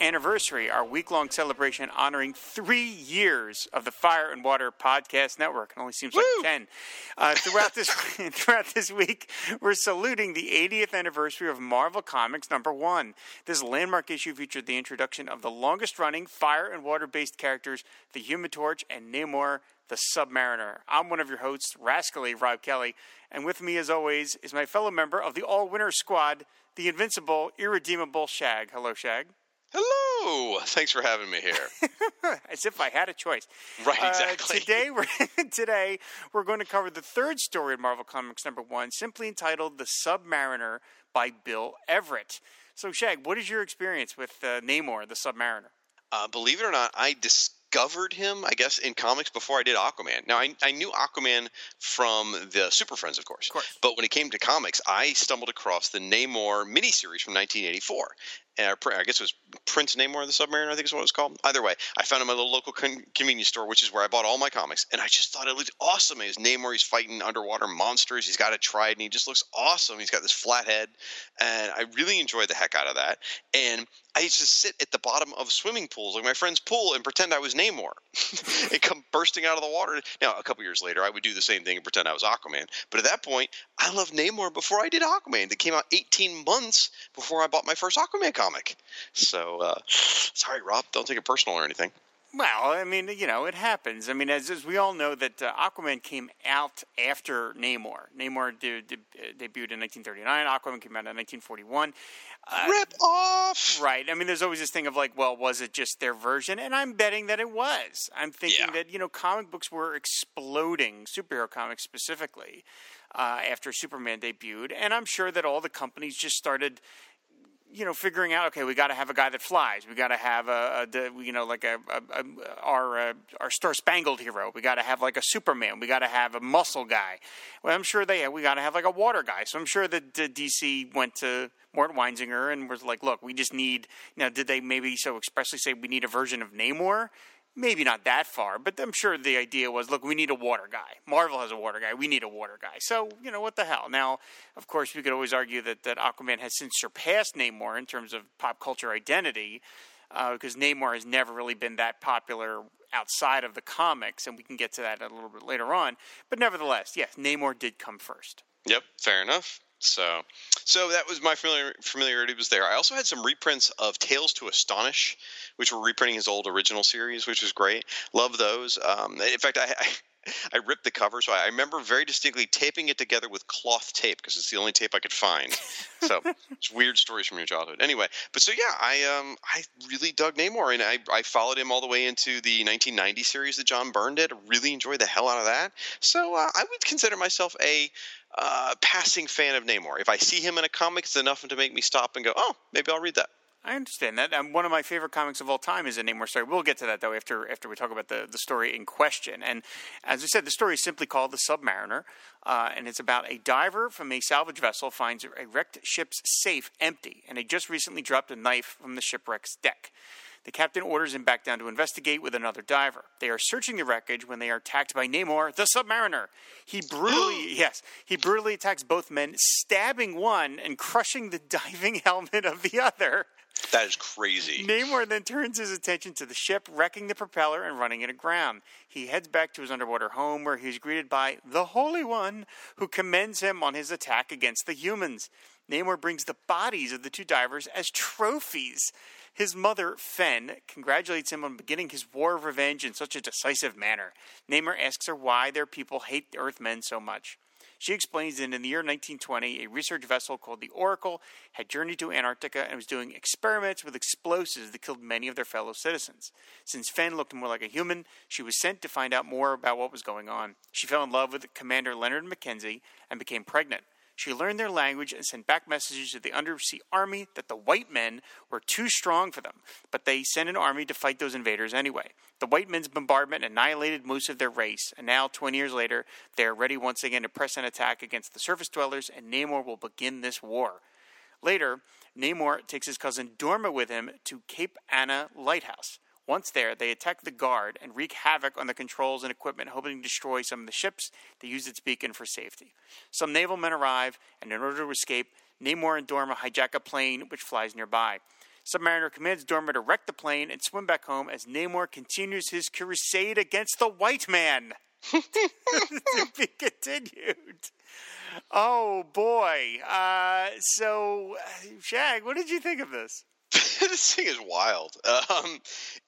Anniversary, our week long celebration honoring three years of the Fire and Water Podcast Network. It only seems like 10. Uh, throughout, this, throughout this week, we're saluting the 80th anniversary of Marvel Comics number one. This landmark issue featured the introduction of the longest running fire and water based characters, the Human Torch and Namor the Submariner. I'm one of your hosts, Rascally Rob Kelly, and with me, as always, is my fellow member of the All Winner Squad, the invincible, irredeemable Shag. Hello, Shag. Hello. Thanks for having me here. As if I had a choice. Right, Uh, exactly. today, we're today we're going to cover the third story in Marvel Comics number one, simply entitled "The Submariner" by Bill Everett. So, Shag, what is your experience with uh, Namor, the Submariner? Uh, believe it or not, I discovered him, I guess, in comics before I did Aquaman. Now, I, I knew Aquaman from the Super Friends, of course. Of course. But when it came to comics, I stumbled across the Namor miniseries from 1984. Uh, I guess it was Prince Namor the Submariner, I think is what it was called. Either way, I found him at a little local con- convenience store, which is where I bought all my comics, and I just thought it looked awesome. He's Namor, he's fighting underwater monsters, he's got a trident, he just looks awesome. He's got this flat head, and I really enjoyed the heck out of that. And I used to sit at the bottom of swimming pools, like my friend's pool, and pretend I was Namor and come bursting out of the water. Now, a couple years later, I would do the same thing and pretend I was Aquaman. But at that point, I loved Namor before I did Aquaman. That came out 18 months before I bought my first Aquaman comic. So, uh, sorry, Rob, don't take it personal or anything. Well, I mean, you know, it happens. I mean, as, as we all know, that uh, Aquaman came out after Namor. Namor de- de- debuted in 1939. Aquaman came out in 1941. Uh, Rip off! Right. I mean, there's always this thing of like, well, was it just their version? And I'm betting that it was. I'm thinking Yeah. that, you know, comic books were exploding, superhero comics specifically, uh, after Superman debuted. And I'm sure that all the companies just started you know, figuring out okay, we got to have a guy that flies. We got to have a, a you know, like a, a, a our uh, our Star Spangled Hero. We got to have like a Superman. We got to have a muscle guy. Well, I'm sure they we got to have like a water guy. So I'm sure that DC went to Mort Weisinger and was like, look, we just need. You Now, did they maybe so expressly say we need a version of Namor? Maybe not that far, but I'm sure the idea was, look, we need a water guy. Marvel has a water guy. We need a water guy. So, you know, what the hell? Now, of course, we could always argue that, that Aquaman has since surpassed Namor in terms of pop culture identity, uh, because Namor has never really been that popular outside of the comics, and we can get to that a little bit later on. But nevertheless, yes, Namor did come first. Yep, fair enough. So, so that was my familiar, familiarity was there. I also had some reprints of Tales to Astonish, which were reprinting his old original series, which was great. Love those. Um, in fact, I, I I ripped the cover, so I remember very distinctly taping it together with cloth tape because it's the only tape I could find. So it's weird stories from your childhood. Anyway, but so yeah, I um I really dug Namor, and I I followed him all the way into the 1990 series that John Byrne did. Really enjoyed the hell out of that. So uh, I would consider myself a uh, passing fan of Namor. If I see him in a comic, it's enough to make me stop and go, oh, maybe I'll read that. I understand that. One of my favorite comics of all time is a Namor story. We'll get to that though after after we talk about the, the story in question. And as I said, the story is simply called The Submariner, uh, and it's about a diver from a salvage vessel finds a wrecked ship's safe empty, and had just recently dropped a knife from the shipwreck's deck. The captain orders him back down to investigate with another diver. They are searching the wreckage when they are attacked by Namor, the Submariner. He brutally, yes, he brutally attacks both men, stabbing one and crushing the diving helmet of the other. That is crazy. Namor then turns his attention to the ship, wrecking the propeller and running it aground. He heads back to his underwater home where he's greeted by the Holy One, who commends him on his attack against the humans. Namor brings the bodies of the two divers as trophies. His mother, Fen, congratulates him on beginning his war of revenge in such a decisive manner. Namor asks her why their people hate Earthmen so much. She explains that in the year 1920, a research vessel called the Oracle had journeyed to Antarctica and was doing experiments with explosives that killed many of their fellow citizens. Since Fen looked more like a human, she was sent to find out more about what was going on. She fell in love with Commander Leonard Mackenzie and became pregnant. She learned their language and sent back messages to the undersea army that the white men were too strong for them, but they sent an army to fight those invaders anyway. The white men's bombardment annihilated most of their race, and now, 20 years later, they are ready once again to press an attack against the surface dwellers, and Namor will begin this war. Later, Namor takes his cousin Dorma with him to Cape Anna Lighthouse. Once there, they attack the guard and wreak havoc on the controls and equipment, hoping to destroy some of the ships that use its beacon for safety. Some naval men arrive, and in order to escape, Namor and Dorma hijack a plane which flies nearby. Submariner commands Dorma to wreck the plane and swim back home as Namor continues his crusade against the white man. to be continued. Oh boy. Uh, so, Shag, what did you think of this? this thing is wild. Um,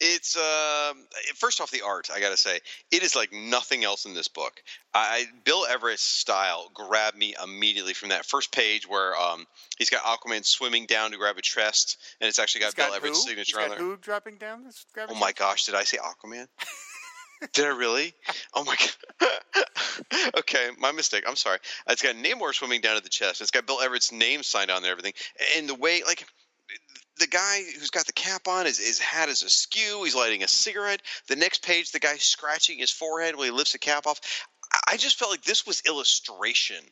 it's uh, first off the art. I gotta say, it is like nothing else in this book. I Bill Everett's style grabbed me immediately from that first page where um, he's got Aquaman swimming down to grab a chest, and it's actually got, got Bill Everett's signature on got there. Who dropping down? This Oh my gosh, did I say Aquaman? did I really? Oh my god. okay, my mistake. I'm sorry. It's got Namor swimming down to the chest. It's got Bill Everett's name signed on there, everything, and the way like the guy who's got the cap on, his, his hat is askew. He's lighting a cigarette. The next page, the guy's scratching his forehead while he lifts the cap off. I- just felt like this was illustration.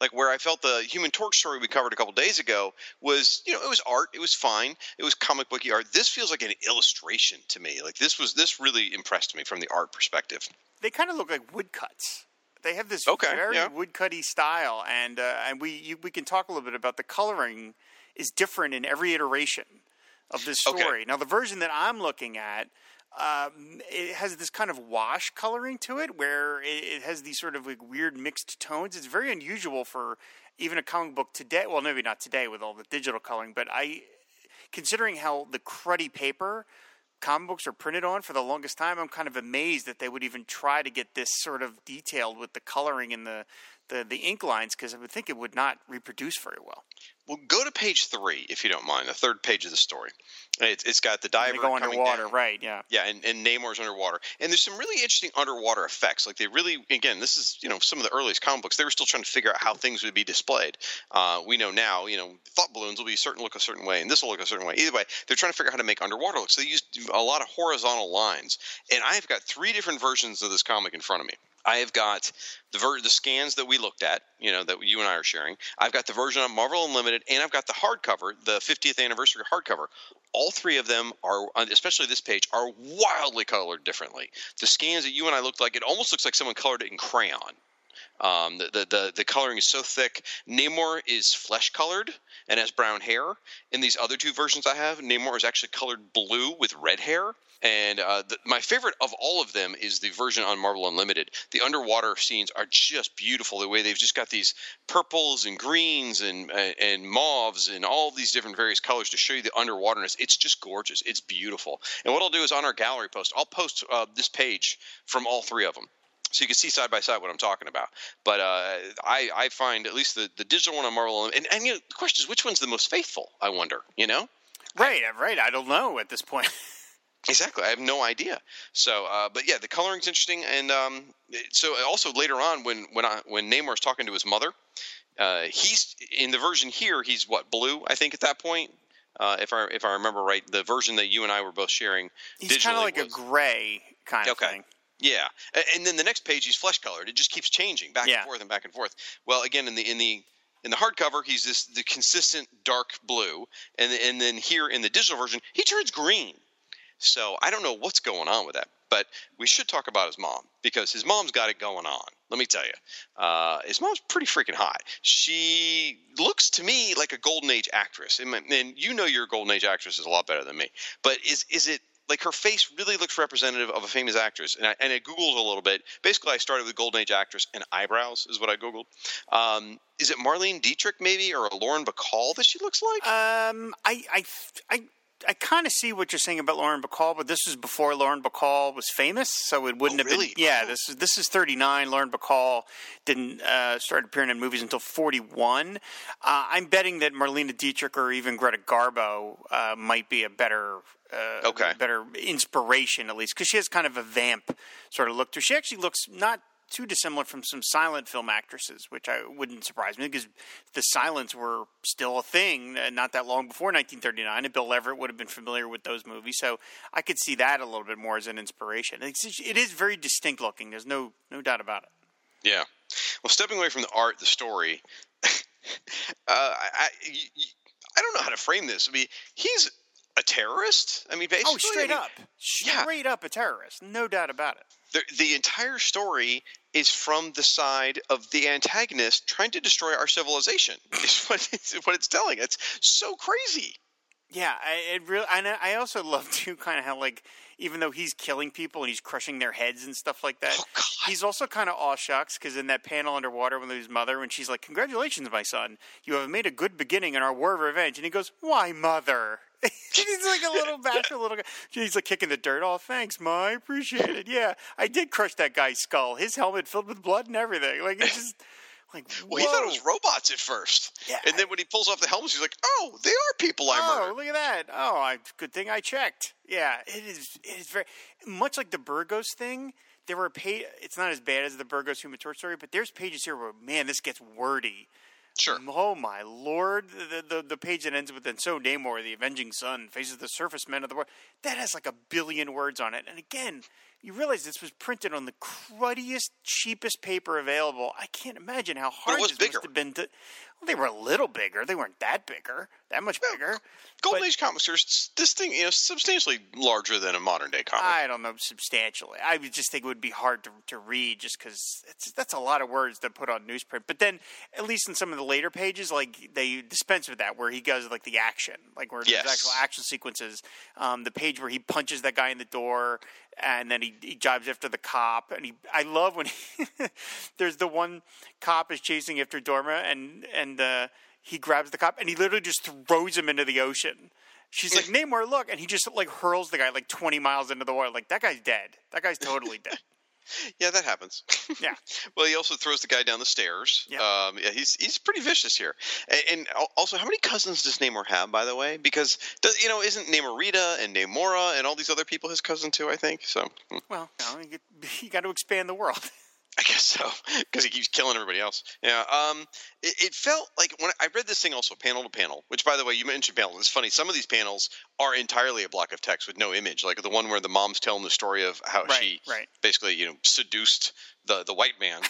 Like where I felt the Human Torch story we covered a couple days ago was, you know, it was art. It was fine. It was comic booky art. This feels like an illustration to me. Like this was this really impressed me from the art perspective. They kind of look like woodcuts. They have this Okay, very yeah. woodcutty style, and uh, and we you, we can talk a little bit about the coloring is different in every iteration of this Okay. story. Now, the version that I'm looking at. Um, it has this kind of wash coloring to it, where it, it has these sort of like weird mixed tones. It's very unusual for even a comic book today. Well, maybe not today with all the digital coloring, but I, considering how the cruddy paper comic books are printed on for the longest time, I'm kind of amazed that they would even try to get this sort of detailed with the coloring and the the, the ink lines because I would think it would not reproduce very well. Well, go to page three if you don't mind. The third page of the story. It's, it's got the diver go underwater, right? Yeah. Yeah, and, and Namor's underwater. And there's some really interesting underwater effects. Like they really, again, this is you know some of the earliest comic books. They were still trying to figure out how things would be displayed. Uh, we know now, you know, thought balloons will be certain look a certain way, and this will look a certain way. Either way, they're trying to figure out how to make underwater look. So they used a lot of horizontal lines. And I have got three different versions of this comic in front of me. I have got the ver- the scans that we looked at, you know, that you and I are sharing. I've got the version on Marvel Unlimited, and I've got the hardcover, the 50th anniversary hardcover. All three of them are, uh, especially this page, are wildly colored differently. The scans that you and I looked like, it almost looks like someone colored it in crayon. Um, the, the, the the coloring is so thick. Namor is flesh colored and has brown hair. In these other two versions I have, Namor is actually colored blue with red hair. And uh, the, my favorite of all of them is the version on Marvel Unlimited. The underwater scenes are just beautiful. The way they've just got these purples and greens and and, and mauves and all these different various colors to show you the underwaterness. It's just gorgeous. It's beautiful. And what I'll do is on our gallery post, I'll post uh, this page from all three of them so you can see side by side what I'm talking about. But uh, I, I find at least the, the digital one on Marvel, and, and you know, the question is which one's the most faithful? I wonder. You know, Right, right. I don't know at this point. exactly. I have no idea. So, uh, but yeah, the coloring's interesting, and um, so also later on when when I, when Namor's talking to his mother, uh, he's in the version here. He's what blue, I think, at that point. Uh, if I if I remember right, the version that you and I were both sharing, He's kind of like a gray kind of Okay. thing. Yeah, and then the next page he's flesh colored. It just keeps changing back Yeah. and forth and back and forth. Well, again in the in the in the hardcover he's this the consistent dark blue, and and then here in the digital version he turns green. So I don't know what's going on with that, but we should talk about his mom because his mom's got it going on. Let me tell you, uh, his mom's pretty freaking hot. She looks to me like a golden age actress, and, you know your golden age actress is a lot better than me. But is is it like her face really looks representative of a famous actress? And I, and I googled a little bit. Basically, I started with golden age actress and eyebrows is what I googled. Um, is it Marlene Dietrich maybe or a Lauren Bacall that she looks like? Um, I, I, I, I kind of see what you're saying about Lauren Bacall, but this was before Lauren Bacall was famous, so it wouldn't Oh, have really? been. Yeah, this is this is 39. Lauren Bacall didn't uh, start appearing in movies until 41. Uh, I'm betting that Marlena Dietrich or even Greta Garbo uh, might be a better. Uh, Okay. better inspiration at least because she has kind of a vamp sort of look to her. She actually looks not too dissimilar from some silent film actresses, which I wouldn't surprise me because the silents were still a thing uh, not that long before 1939, and Bill Everett would have been familiar with those movies, so I could see that a little bit more as an inspiration. It's, it is very distinct looking. There's no no doubt about it. Yeah. Well, stepping away from the art, the story, uh, I, I, I don't know how to frame this. I mean, he's a terrorist. I mean, basically, Oh, straight I mean, up, straight up a terrorist, no doubt about it. The, the entire story is from the side of the antagonist trying to destroy our civilization. Is what it's, what it's telling. It's so crazy. Yeah, I, it really. And I also love too, kind of how like even though he's killing people and he's crushing their heads and stuff like that, Oh, he's also kind of aw shucks because in that panel underwater with his mother, when she's like, "Congratulations, my son, you have made a good beginning in our war of revenge," and he goes, "Why, mother?" he's like a little bashful little guy. He's like kicking the dirt. Oh, thanks, ma. I appreciate it. Yeah, I did crush that guy's skull. His helmet filled with blood and everything. Like it's just like Well, he thought it was robots at first. Yeah. And then when he pulls off the helmet, he's like, oh, they are people I Oh, murdered. look at that! Oh, I, good thing I checked. Yeah, it is. It is very much like the Burgos thing. There were pa- It's not as bad as the Burgos Human Torch story, but there's pages here where man, this gets wordy. Sure. Oh my lord! The, the the page that ends with "and so Namor, the avenging son, faces the surface men of the world." That has like a billion words on it, and again, you realize this was printed on the cruddiest, cheapest paper available. I can't imagine how hard it was this bigger. must have been to. Well, they were a little bigger. They weren't that bigger. That much bigger. Golden But- Age comics are this thing, you know, substantially larger than a modern day comic. I don't know substantially. I would just think it would be hard to, to read just because that's a lot of words to put on newsprint. But then, at least in some of the later pages, like they dispense with that, where he goes like the action, like where Yes. there's actual action sequences. Um, the page where he punches that guy in the door, and then he, he jives after the cop, and he. I love when he, there's the one cop is chasing after Dorma, and and uh, he grabs the cop, and he literally just throws him into the ocean. She's like, Namor, look. And he just like hurls the guy like 20 miles into the water. Like, that guy's dead. That guy's totally dead. yeah, that happens. Yeah. well, he also throws the guy down the stairs. Yeah. Um, yeah, he's he's pretty vicious here. And, and also, how many cousins does Namor have, by the way? Because does, you know, isn't Namorita and Namora and all these other people his cousin too? I think so. Hmm, Well, no, you, you got to expand the world. I guess so because he keeps killing everybody else. Yeah. Um. It, it felt like when I read this thing also panel to panel, which by the way you mentioned panel. It's funny. Some of these panels are entirely a block of text with no image, like the one where the mom's telling the story of how Right, she right. basically you know seduced the the white man.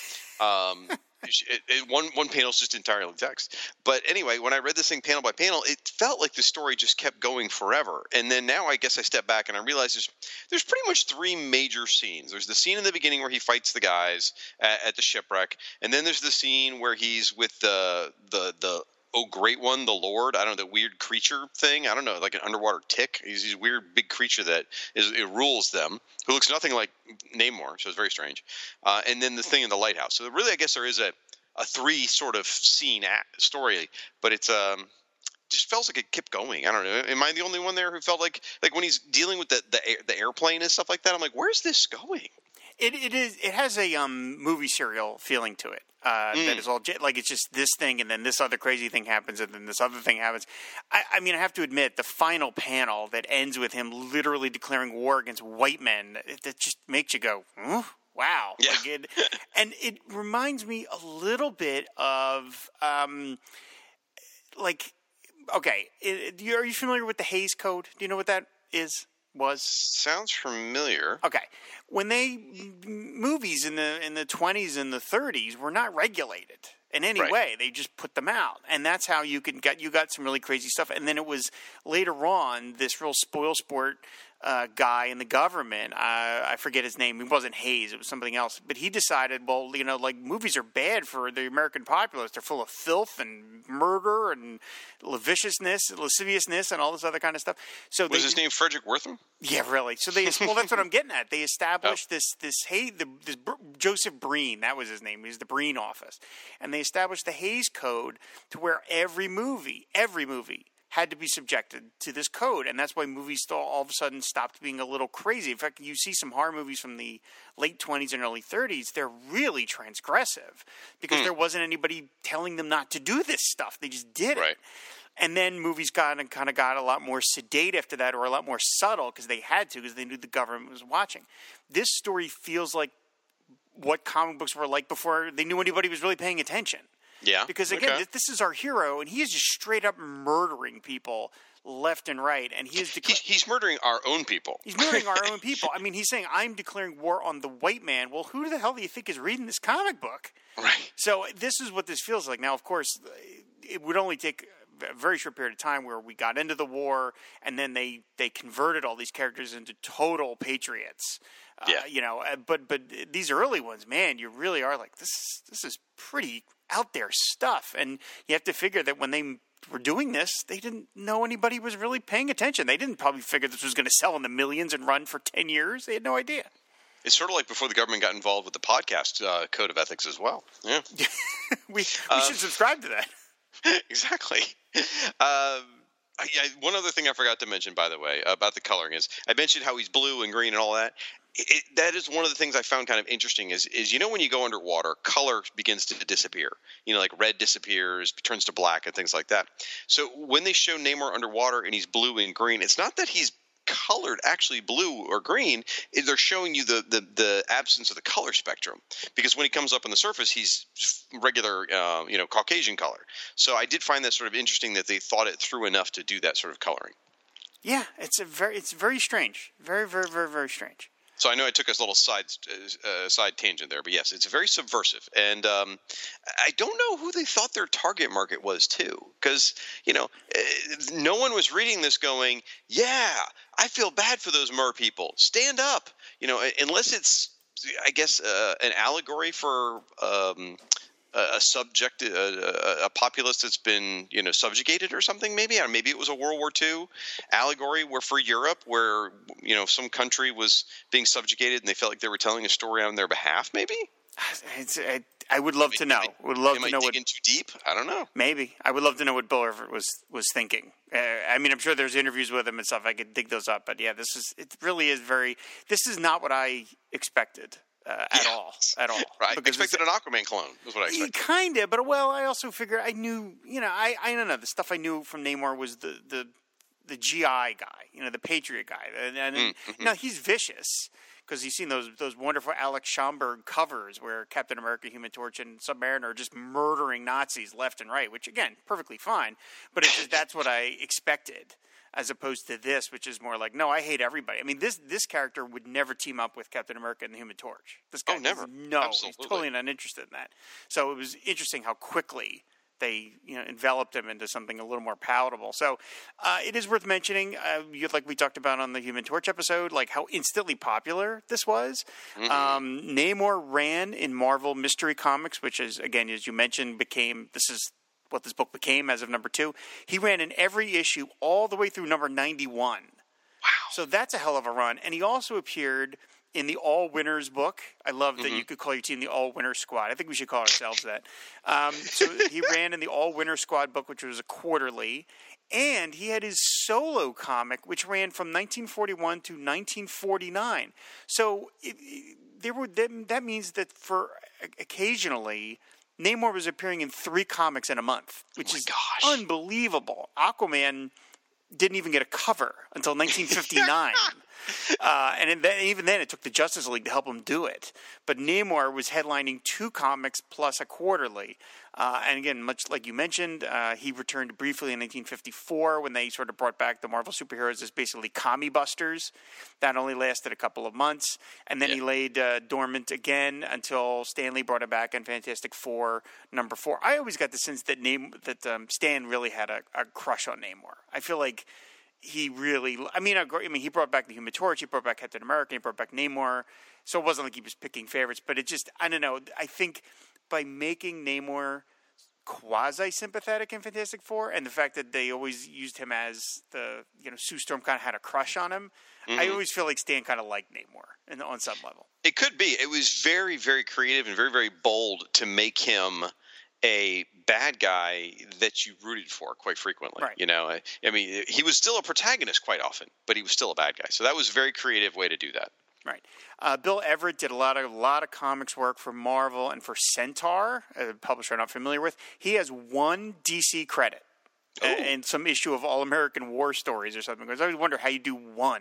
Um. It, it, one one panel is just entirely text, but anyway, when I read this thing panel by panel, it felt like the story just kept going forever. And then now, I guess I step back and I realize there's there's pretty much three major scenes. There's the scene in the beginning where he fights the guys at, at the shipwreck, and then there's the scene where he's with the the the oh great one, the Lord. I don't know the weird creature thing. I don't know, like an underwater tick. He's this weird big creature that is it rules them, who looks nothing like Namor, so it's very strange. Uh, and then the thing in the lighthouse. So really, I guess there is a a three sort of scene story, but it's um just feels like it kept going. I don't know. Am I the only one there who felt like like when he's dealing with the the, the airplane and stuff like that? I'm like, where's this going? It, it is. It has a um, movie serial feeling to it. Uh, That is all like it's just this thing, and then this other crazy thing happens, and then this other thing happens. I, I mean, I have to admit, the final panel that ends with him literally declaring war against white men, it, that just makes you go, "Huh? "Wow!" Yeah. Like it, and it reminds me a little bit of, um, like, okay, it, it- are you familiar with the Hays Code? Do you know what that is? Was Sounds familiar. Okay, when they movies in the in the twenties and the thirties were not regulated in any Right. way. They just put them out, and that's how you can get you got some really crazy stuff. And then it was later on this real spoil sport uh, guy in the government. Uh, I forget his name. He wasn't Hays. It was something else. But he decided, well, you know, like movies are bad for the American populace. They're full of filth and murder and lasciviousness, lasciviousness, and all this other kind of stuff. So Was they, his name Fredric Wertham? yeah, really. So they well, that's what I'm getting at. They established this this hey the this Br- Joseph Breen that was his name. He was the Breen office, and they established the Hays Code to where every movie, every movie had to be subjected to this code, and that's why movies still all of a sudden stopped being a little crazy. In fact, you see some horror movies from the late 20s and early 30s; they're really transgressive because hmm. there wasn't anybody telling them not to do this stuff. They just did it. Right. And then movies got and kind of got a lot more sedate after that, or a lot more subtle because they had to, because they knew the government was watching. This story feels like what comic books were like before they knew anybody was really paying attention. Yeah. Because again, okay. this, is our hero, and he is just straight up murdering people left and right, and he is he's, declaring. he's murdering our own people. He's murdering our own people. I mean, he's saying, "I'm declaring war on the white man." Well, who the hell do you think is reading this comic book? Right. So uh, this is what this feels like. Now, of course, it would only take a very short period of time where we got into the war, and then they they converted all these characters into total patriots. Uh, Yeah. you know, uh, but but these early ones, man, you really are like this. This is pretty out there stuff, and you have to figure that when they were doing this, they didn't know anybody was really paying attention. They didn't probably figure this was going to sell in the millions and run for ten years. They had no idea. It's sort of like before the government got involved with the podcast uh, code of ethics as well. Yeah. we we Uh, should subscribe to that. exactly. Um, I, I, one other thing I forgot to mention, by the way, about the coloring is I mentioned how he's blue and green and all that. It, that is one of the things I found kind of interesting. Is is you know when you go underwater, color begins to disappear. You know, like red disappears, turns to black, and things like that. So when they show Namor underwater and he's blue and green, it's not that he's colored actually blue or green they're showing you the, the the absence of the color spectrum because when he comes up on the surface he's regular uh, you know caucasian color so i did find that sort of interesting that they thought it through enough to do that sort of coloring Yeah, it's a very it's very strange. Very very very very strange. So i know i took a little side uh, side tangent there but yes it's very subversive. And um, i don't know who they thought their target market was too because you know uh, no one was reading this going yeah i feel bad for those mer people. Stand up. You know unless it's i guess uh, an allegory for um, a a subject, a, a, populace that's been, you know, subjugated or something. Maybe, or maybe it was a World War II allegory, where for Europe, where you know some country was being subjugated, and they felt like they were telling a story on their behalf. Maybe. It's, I, I would love to know. Would love to I know what. too deep? I don't know. Maybe I would love to know what Bill Everett was was thinking. Uh, I mean, I'm sure there's interviews with him and stuff. I could dig those up, but yeah, this is it. Really is very. This is not what I expected uh, at Yeah. all. At all. Right. Because expected an Aquaman clone. Is what I expected. Kind of, but well, I also figure I knew. You know, I I don't know. The stuff I knew from Namor was the the the GI guy. You know, the Patriot guy, and, and Mm, you know he's vicious. Because you've seen those those wonderful Alex Schomburg covers where Captain America, Human Torch, and Submariner are just murdering Nazis left and right, which again, perfectly fine. But it's just that's what I expected, as opposed to this, which is more like, no, I hate everybody. I mean, this this character would never team up with Captain America and the Human Torch. This guy, Oh, never. No, Absolutely. he's totally not interested in that. So it was interesting how quickly they you know enveloped him into something a little more palatable. So uh, it is worth mentioning, uh, like we talked about on the Human Torch episode, like how instantly popular this was. Um, Namor ran in Marvel Mystery Comics, which is again, as you mentioned, became this is what this book became as of number two. He ran in every issue all the way through number ninety one. Wow! So that's a hell of a run, and he also appeared. In the All Winners book, I love that you could call your team the All Winner Squad. I think we should call ourselves that. Um, so he ran in the All Winner Squad book, which was a quarterly, and he had his solo comic, which ran from 1941 to 1949. So it, it- there were that, that means that for occasionally. Namor was appearing in three comics in a month, which oh my is gosh. unbelievable. Aquaman didn't even get a cover until 1959. uh, and then, even then, it took the Justice League to help him do it. But Namor was headlining two comics plus a quarterly. Uh, and again, much like you mentioned, uh, he returned briefly in 1954 when they sort of brought back the Marvel superheroes as basically commie busters. That only lasted a couple of months. And then he laid uh, dormant again until Stan Lee brought him back in Fantastic Four number four. I always got the sense that name that um, Stan really had a, a crush on Namor. I feel like he really. I mean, I mean, he brought back the Human Torch, he brought back Captain America, he brought back Namor. So it wasn't like he was picking favorites, but it just I don't know. I think by making Namor quasi sympathetic in Fantastic Four, and the fact that they always used him as the you know Sue Storm kind of had a crush on him. I mm-hmm. always feel like Stan kind of liked Namor in, on some level. It could be. It was very, very creative and very, very bold to make him a bad guy that you rooted for quite frequently. Right. You know, I, I mean, he was still a protagonist quite often, but he was still a bad guy. So that was a very creative way to do that. Right. Uh, Bill Everett did a lot of lot of comics work for Marvel and for Centaur, a publisher I'm not familiar with. He has one DC credit Oh. and some issue of All American War Stories or something. Because I always wonder how you do one.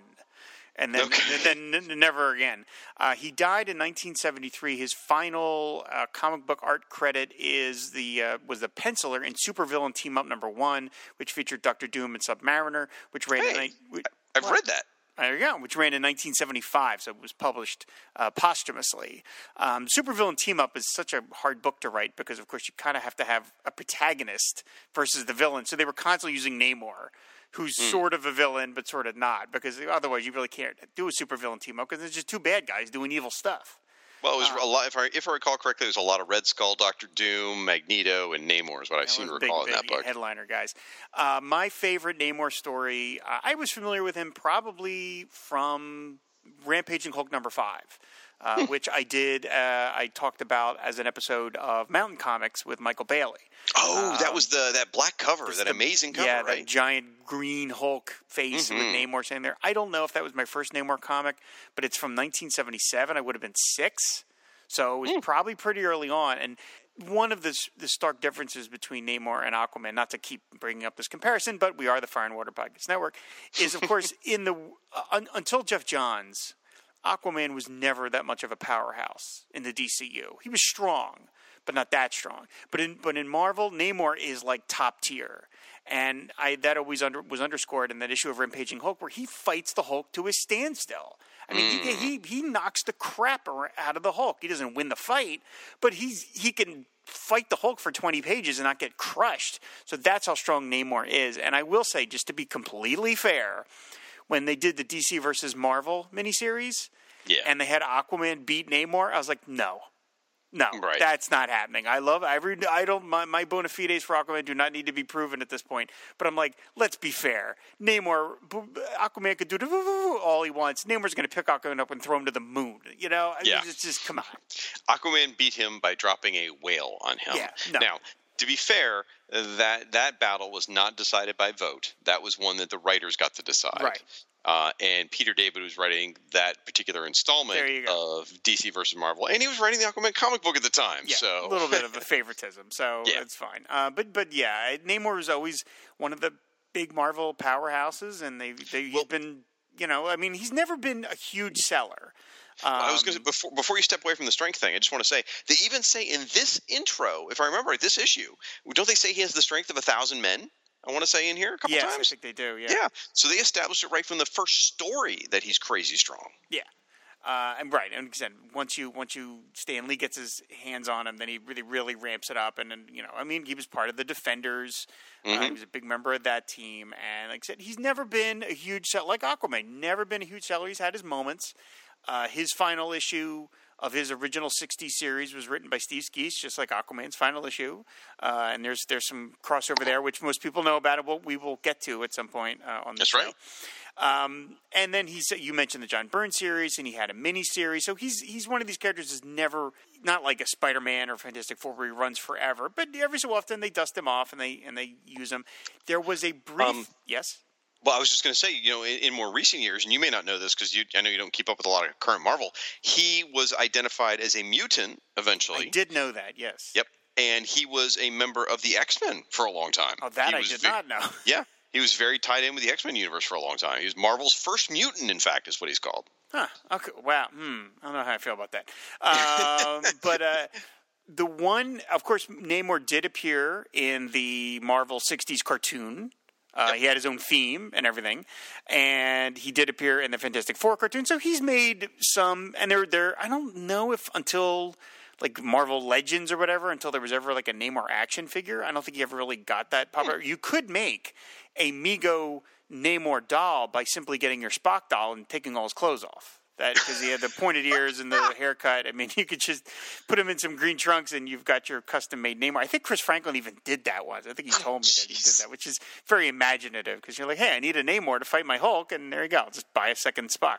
And then Okay. and then n- never again. Uh, he died in 1973. His final uh, comic book art credit is the uh, was the penciler in Supervillain Team Up Number One, which featured Doctor Doom and Submariner, which ran. Hey, which- I've read that. there you go, which ran in 1975, so it was published uh, posthumously. Um, Supervillain Team Up is such a hard book to write because, of course, you kind of have to have a protagonist versus the villain. So they were constantly using Namor, who's sort of a villain but sort of not, because otherwise you really can't do a supervillain team up because it's just two bad guys doing evil stuff. Well, it was Uh, a lot. If I if I recall correctly, there was a lot of Red Skull, Doctor Doom, Magneto, and Namor is what I seem to Those big, recall in that book. headliner guys. Uh, my favorite Namor story, uh, I was familiar with him probably from Rampaging Hulk number five, uh, Hmm. which I did. Uh, I talked about as an episode of Mountain Comics with Michael Bailey. Oh, that was the that black cover, that Um, the- amazing cover, yeah, right? that giant green Hulk face with Mm-hmm. Namor saying there. I don't know if that was my first Namor comic, but it's from 1977. I would have been six, so it was Hmm. probably pretty early on. And one of the the stark differences between Namor and Aquaman, not to keep bringing up this comparison, but we are the Fire and Water Podcast Network, is of course in the uh, un, until Geoff Johns. Aquaman was never that much of a powerhouse in the DCU. He was strong, but not that strong. But in but in Marvel, Namor is like top tier, and I that always under, was underscored in that issue of Rampaging Hulk where he fights the Hulk to a standstill. I mean, he, hmm. he he knocks the crap out of the Hulk. He doesn't win the fight, but he's he can fight the Hulk for 20 pages and not get crushed. So that's how strong Namor is. And I will say, just to be completely fair, when they did the DC versus Marvel miniseries, Yeah. and they had Aquaman beat Namor, I was like, no, no, Right. that's not happening. I love every. I don't. My, my bona fides for Aquaman do not need to be proven at this point. But I'm like, let's be fair. Namor, Aquaman could do all he wants. Namor's going to pick Aquaman up and throw him to the moon. You know, Yeah. it's just come on. Aquaman beat him by dropping a whale on him. Yeah, no. Now, to be fair, that that battle was not decided by vote. That was one that the writers got to decide. Right. Uh, and Peter David was writing that particular installment of DC versus Marvel, and he was writing the Aquaman comic book at the time. Yeah, so a little bit of a favoritism, so Yeah. it's fine. Uh, but but yeah, Namor is always one of the big Marvel powerhouses, and they they he's Well- been you know I mean he's never been a huge seller. I was Um, going to before before you step away from the strength thing. I just want to say they even say in this intro, if I remember right, this issue, don't they say he has the strength of a thousand men? I want to say in here a couple yes, I think they do. yeah. Yeah. So they established it right from the first story that he's crazy strong. Yeah. Uh, and right, and again, once you once you Stan Lee gets his hands on him, then he really really ramps it up, and then you know, I mean, he was part of the Defenders. Uh, he was a big member of that team, and like I said, he's never been a huge seller like Aquaman. Never been a huge seller. He's had his moments. Uh, his final issue of his original 60 series was written by Steve Skeates, just like Aquaman's final issue. Uh, and there's there's some crossover there, which most people know about. It, what we will get to at some point uh, on this. show. That's show. right. Um, and then he's you mentioned the John Byrne series, and he had a mini series. So he's he's one of these characters that's never not like a Spider Man or Fantastic Four where he runs forever, but every so often they dust him off and they and they use him. There was a brief Um, yes. Well, I was just going to say, you know, in, in more recent years, and you may not know this because you, I know you don't keep up with a lot of current Marvel. He was identified as a mutant eventually. I did know that. Yes. Yep, and he was a member of the X Men for a long time. Oh, that I did ve- not know. Yeah, he was very tied in with the X Men universe for a long time. He was Marvel's first mutant, in fact, is what he's called. Huh. Okay. Wow. Hmm. I don't know how I feel about that. Um, but uh, the one, of course, Namor did appear in the Marvel '60s cartoon. Uh, He had his own theme and everything, and he did appear in the Fantastic Four cartoon. So he's made some, and they're they're. I don't know if until like Marvel Legends or whatever, until there was ever like a Namor action figure. I don't think he ever really got that popular. You could make a Mego Namor doll by simply getting your Spock doll and taking all his clothes off. That because he had the pointed ears and the haircut. I mean, you could just put him in some green trunks and you've got your custom made Namor. I think Chris Franklin even did that once. I think he told me that he did that, which is very imaginative because you're like, hey, I need a Namor to fight my Hulk, and there you go. Just buy a second Spock.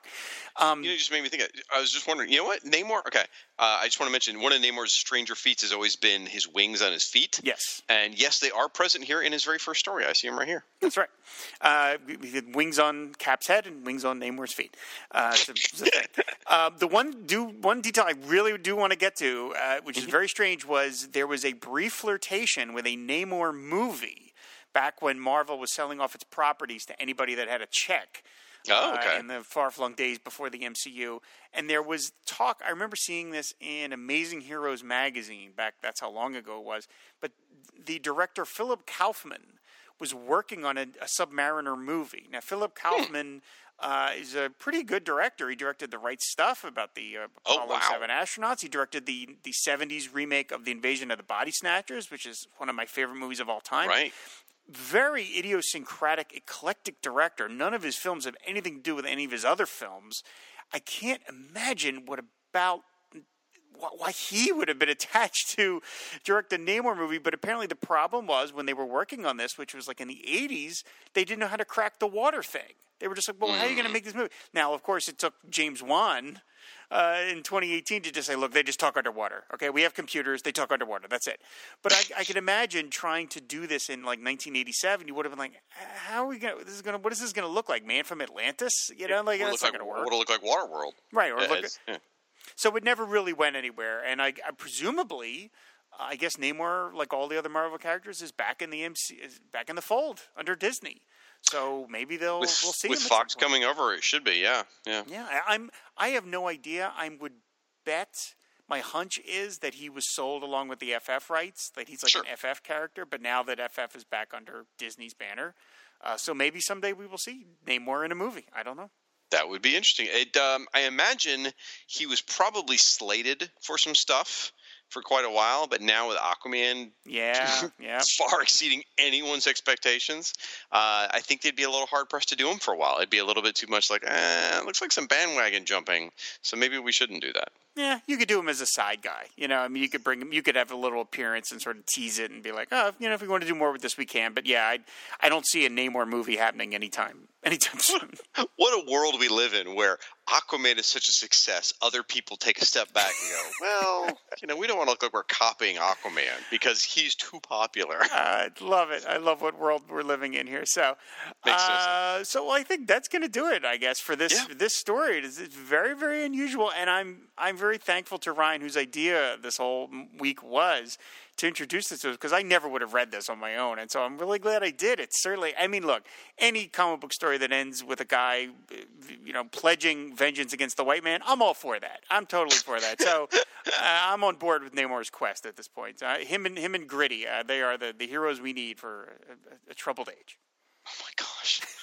Um, You know, just made me think. Of, I was just wondering. You know what, Namor? Okay, uh, I just want to mention one of Namor's stranger feats has always been his wings on his feet. yes, And yes, they are present here in his very first story. I see him right here. That's right. Uh, wings on Cap's head and wings on Namor's feet. Uh, it's a- it's a. Uh, the one do one detail I really do want to get to, uh, which is very strange, was there was a brief flirtation with a Namor movie back when Marvel was selling off its properties to anybody that had a check. Oh, uh, okay. in the far-flung days before the MCU. And there was talk. I remember seeing this in Amazing Heroes magazine back. That's how long ago it was. But the director Philip Kaufman was working on a, a Submariner movie. Now, Philip Hmm. Kaufman uh, is a pretty good director. He directed The Right Stuff about the uh, Oh, Apollo wow. 7 astronauts. He directed the, the 70s remake of The Invasion of the Body Snatchers, which is one of my favorite movies of all time. Right. Very idiosyncratic, eclectic director. None of his films have anything to do with any of his other films. I can't imagine what about why he would have been attached to direct a Namor movie, but apparently the problem was when they were working on this, which was like in the 80s, they didn't know how to crack the water thing. They were just like, well, how are you going to mm. make this movie? Now, of course, it took James Wan uh, in 2018 to just say, look, they just talk underwater. Okay, we have computers, they talk underwater. That's it. But I, I could imagine trying to do this in like 1987. You would have been like, how are we going this is going to, what is this going to look like? Man from Atlantis? You know, like, that's look not like, going to work. would look like Waterworld. Right, or Yeah, look, yeah. so it never really went anywhere, and I, I presumably, I guess Namor, like all the other Marvel characters, is back in the MC, is back in the fold under Disney. So maybe they'll With, we'll see with him at some Fox coming over, it should be. Yeah, yeah. Yeah, I, I'm. I have no idea. I would bet. My hunch is that he was sold along with the FF rights. That he's like Sure. an FF character, but now that FF is back under Disney's banner, uh, so maybe someday we will see Namor in a movie. I don't know. That would be interesting. It, um, I imagine he was probably slated for some stuff for quite a while, but now with Aquaman Yeah, yeah. far exceeding anyone's expectations, uh, I think they'd be a little hard pressed to do them for a while. It'd be a little bit too much like, eh, it looks like some bandwagon jumping, so maybe we shouldn't do that. Yeah, you could do him as a side guy. You know, I mean, you could bring him. You could have a little appearance and sort of tease it and be like, oh, you know, if we want to do more with this, we can. But yeah, I, I don't see a Namor movie happening anytime, anytime soon. What a world we live in where Aquaman is such a success, other people take a step back and go, well, you know, we don't want to look like we're copying Aquaman because he's too popular. I love it. I love what world we're living in here. So, uh, so I think that's going to do it. I guess for this Yeah. this story. It is it's very very unusual, and I'm I'm very thankful to Ryan, whose idea this whole week was to introduce this to us because I never would have read this on my own, and so I'm really glad I did. It's certainly. I mean, look, any comic book story that ends with a guy, uh, you know, pledging vengeance against the white man, I'm all for that. I'm totally for that. So uh, I'm on board with Namor's quest at this point. Uh, him and him and Gritty, uh, they are the, the heroes we need for a, a, troubled age. Oh my gosh.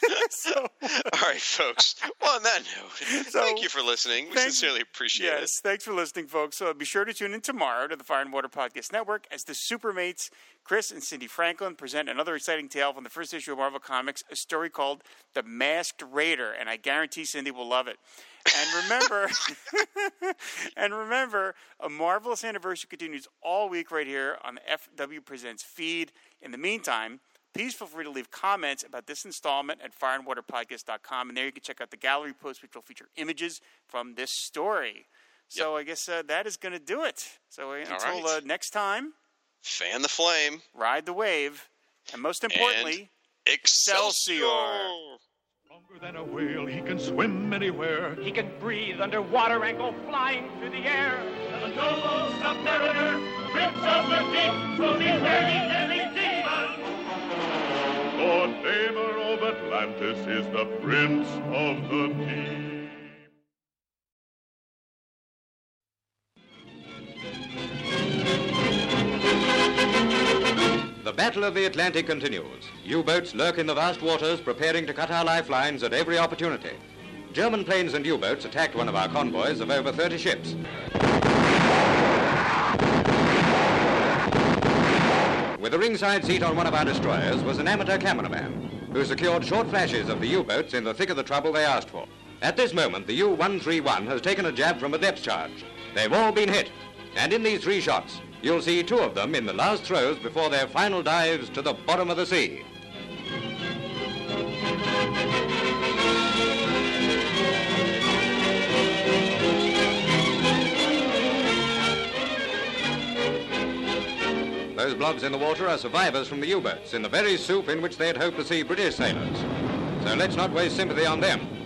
So All right, folks. Well, on that note, So, thank you for listening. We sincerely appreciate it. yes, thanks for listening, folks. So be sure to tune in tomorrow to the Fire and Water Podcast Network as the Supermates, Chris and Cindy Franklin, present another exciting tale from the first issue of Marvel Comics, a story called The Masked Raider, and I guarantee Cindy will love it. And remember, and remember, a marvelous anniversary continues all week right here on the FW Presents feed. In the meantime, please feel free to leave comments about this installment at fireandwaterpodcast.com. And there you can check out the gallery post, which will feature images from this story. So I guess uh, that is going to do it. So uh, until right. uh, next time, Fan the flame. ride the wave. And most importantly, Excelsior! Stronger than a whale, he can swim anywhere. He can breathe underwater and go flying through the air. The noble submariner, prince of the deep, will be ready any demon. Lord Namor of Atlantis is the prince of the deep. The Battle of the Atlantic continues. U-boats lurk in the vast waters, preparing to cut our lifelines at every opportunity. German planes and U-boats attacked one of our convoys of over 30 ships. With a ringside seat on one of our destroyers was an amateur cameraman who secured short flashes of the U-boats in the thick of the trouble they asked for. At this moment, the U-131 has taken a jab from a depth charge. They've all been hit. And in these three shots, you'll see two of them in the last throws before their final dives to the bottom of the sea. Those blobs in the water are survivors from the U-boats in the very soup in which they had hoped to see British sailors. So let's not waste sympathy on them.